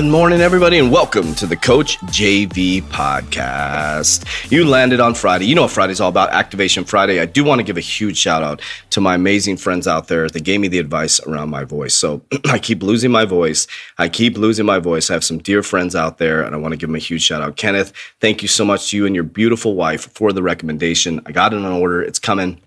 morning, everybody, and welcome to the Coach JV podcast. You landed on Friday. You know what Friday's all about, Activation Friday. I do want to give a huge shout out to my amazing friends out there that gave me the advice around my voice. So I keep losing my voice. I keep losing my voice. I have some dear friends out there, and I want to give them a huge shout out. Kenneth, thank you so much to you and your beautiful wife for the recommendation. I got it on order, it's coming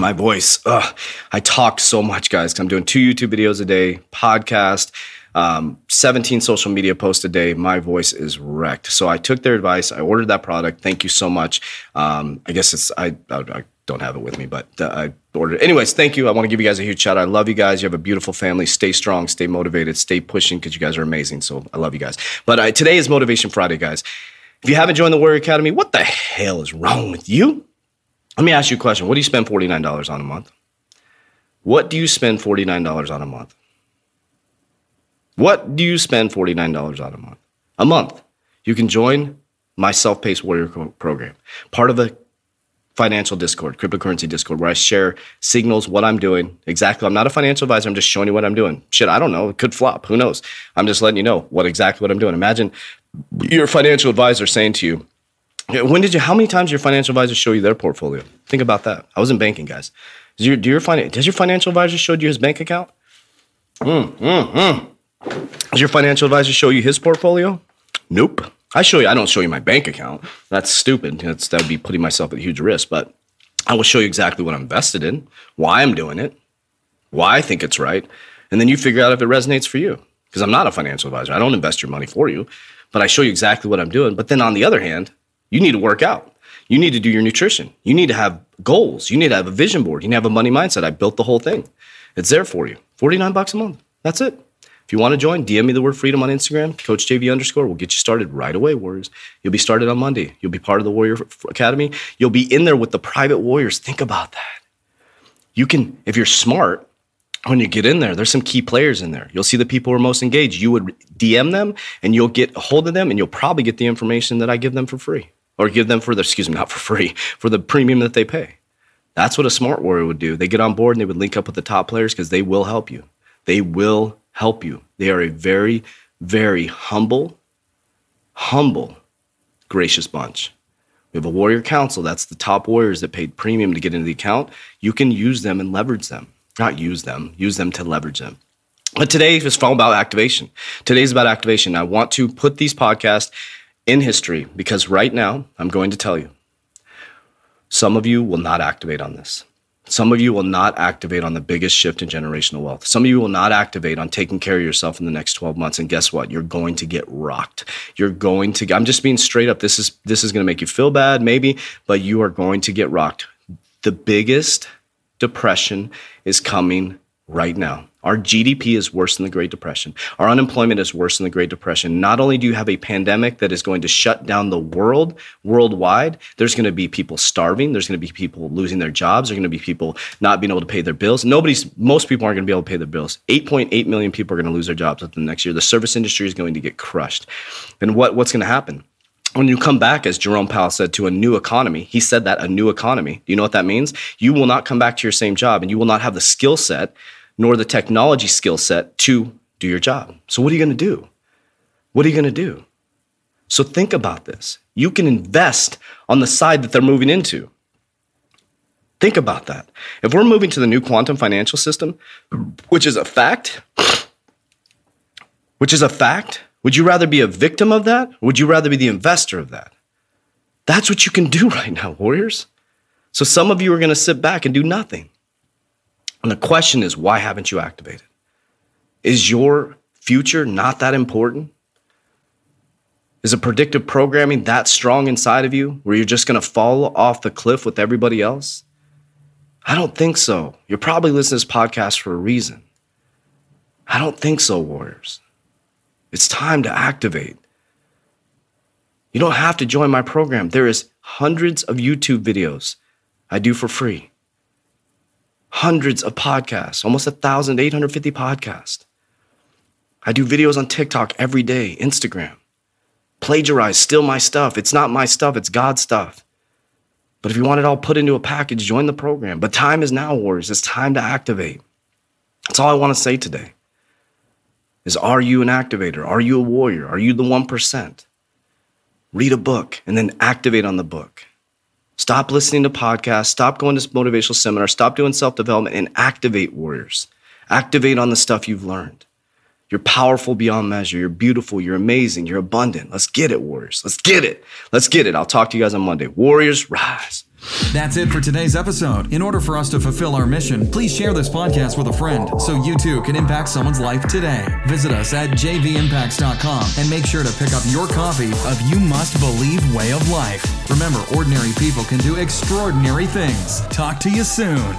my voice. Ugh, I talk so much, guys. I'm doing two YouTube videos a day, podcast, um, 17 social media posts a day. My voice is wrecked. So I took their advice. I ordered that product. Thank you so much. Um, I guess it's I, I, I don't have it with me, but uh, I ordered. It. Anyways, thank you. I want to give you guys a huge shout out. I love you guys. You have a beautiful family. Stay strong. Stay motivated. Stay pushing because you guys are amazing. So I love you guys. But uh, today is Motivation Friday, guys. If you haven't joined the Warrior Academy, what the hell is wrong with you? Let me ask you a question. What do you spend $49 on a month? What do you spend $49 on a month? What do you spend $49 on a month? A month. You can join my self paced warrior program, part of the financial discord, cryptocurrency discord, where I share signals, what I'm doing. Exactly. I'm not a financial advisor. I'm just showing you what I'm doing. Shit, I don't know. It could flop. Who knows? I'm just letting you know what exactly what I'm doing. Imagine your financial advisor saying to you, when did you, how many times your financial advisor show you their portfolio? Think about that. I was in banking, guys. Does your, do your, does your financial advisor show you his bank account? Mm, mm, mm. Does your financial advisor show you his portfolio? Nope. I show you. I don't show you my bank account. That's stupid. That's that would be putting myself at huge risk. But I will show you exactly what I'm invested in, why I'm doing it, why I think it's right, and then you figure out if it resonates for you. Because I'm not a financial advisor. I don't invest your money for you, but I show you exactly what I'm doing. But then on the other hand, you need to work out. You need to do your nutrition. You need to have goals. You need to have a vision board. You need to have a money mindset. I built the whole thing. It's there for you. 49 bucks a month. That's it. If you want to join, DM me the word freedom on Instagram, Coach JV underscore. We'll get you started right away, Warriors. You'll be started on Monday. You'll be part of the Warrior Academy. You'll be in there with the private Warriors. Think about that. You can, if you're smart, when you get in there, there's some key players in there. You'll see the people who are most engaged. You would DM them and you'll get a hold of them and you'll probably get the information that I give them for free or give them for the, excuse me, not for free, for the premium that they pay. That's what a smart warrior would do. They get on board and they would link up with the top players because they will help you. They will help you. They are a very, very humble, humble, gracious bunch. We have a warrior council. That's the top warriors that paid premium to get into the account. You can use them and leverage them. Not use them, use them to leverage them. But today is all about activation. Today's about activation. I want to put these podcasts in history because right now I'm going to tell you some of you will not activate on this. Some of you will not activate on the biggest shift in generational wealth. Some of you will not activate on taking care of yourself in the next 12 months. And guess what? You're going to get rocked. You're going to, I'm just being straight up. This is, this is going to make you feel bad, maybe, but you are going to get rocked. The biggest depression is coming right now. Our GDP is worse than the Great Depression. Our unemployment is worse than the Great Depression. Not only do you have a pandemic that is going to shut down the world worldwide, there's going to be people starving. There's going to be people losing their jobs. There's going to be people not being able to pay their bills. Nobody's, most people aren't going to be able to pay their bills. 8.8 million people are going to lose their jobs within the next year. The service industry is going to get crushed. And what, what's going to happen? when you come back, as Jerome Powell said, to a new economy, he said that a new economy. Do you know what that means? You will not come back to your same job and you will not have the skill set nor the technology skill set to do your job. So, what are you going to do? What are you going to do? So, think about this. You can invest on the side that they're moving into. Think about that. If we're moving to the new quantum financial system, which is a fact, which is a fact, would you rather be a victim of that? Would you rather be the investor of that? That's what you can do right now, warriors. So some of you are going to sit back and do nothing. And the question is, why haven't you activated? Is your future not that important? Is a predictive programming that strong inside of you where you're just going to fall off the cliff with everybody else? I don't think so. You're probably listening to this podcast for a reason. I don't think so, Warriors. It's time to activate. You don't have to join my program. There is hundreds of YouTube videos I do for free. Hundreds of podcasts, almost 1,850 podcasts. I do videos on TikTok every day, Instagram. Plagiarize, steal my stuff. It's not my stuff, it's God's stuff. But if you want it all put into a package, join the program. But time is now, Warriors. It's time to activate. That's all I want to say today. Is are you an activator? Are you a warrior? Are you the 1%? Read a book and then activate on the book. Stop listening to podcasts, stop going to motivational seminars, stop doing self-development and activate warriors. Activate on the stuff you've learned. You're powerful beyond measure. You're beautiful. You're amazing. You're abundant. Let's get it, Warriors. Let's get it. Let's get it. I'll talk to you guys on Monday. Warriors, rise. That's it for today's episode. In order for us to fulfill our mission, please share this podcast with a friend so you too can impact someone's life today. Visit us at jvimpacts.com and make sure to pick up your copy of You Must Believe Way of Life. Remember, ordinary people can do extraordinary things. Talk to you soon.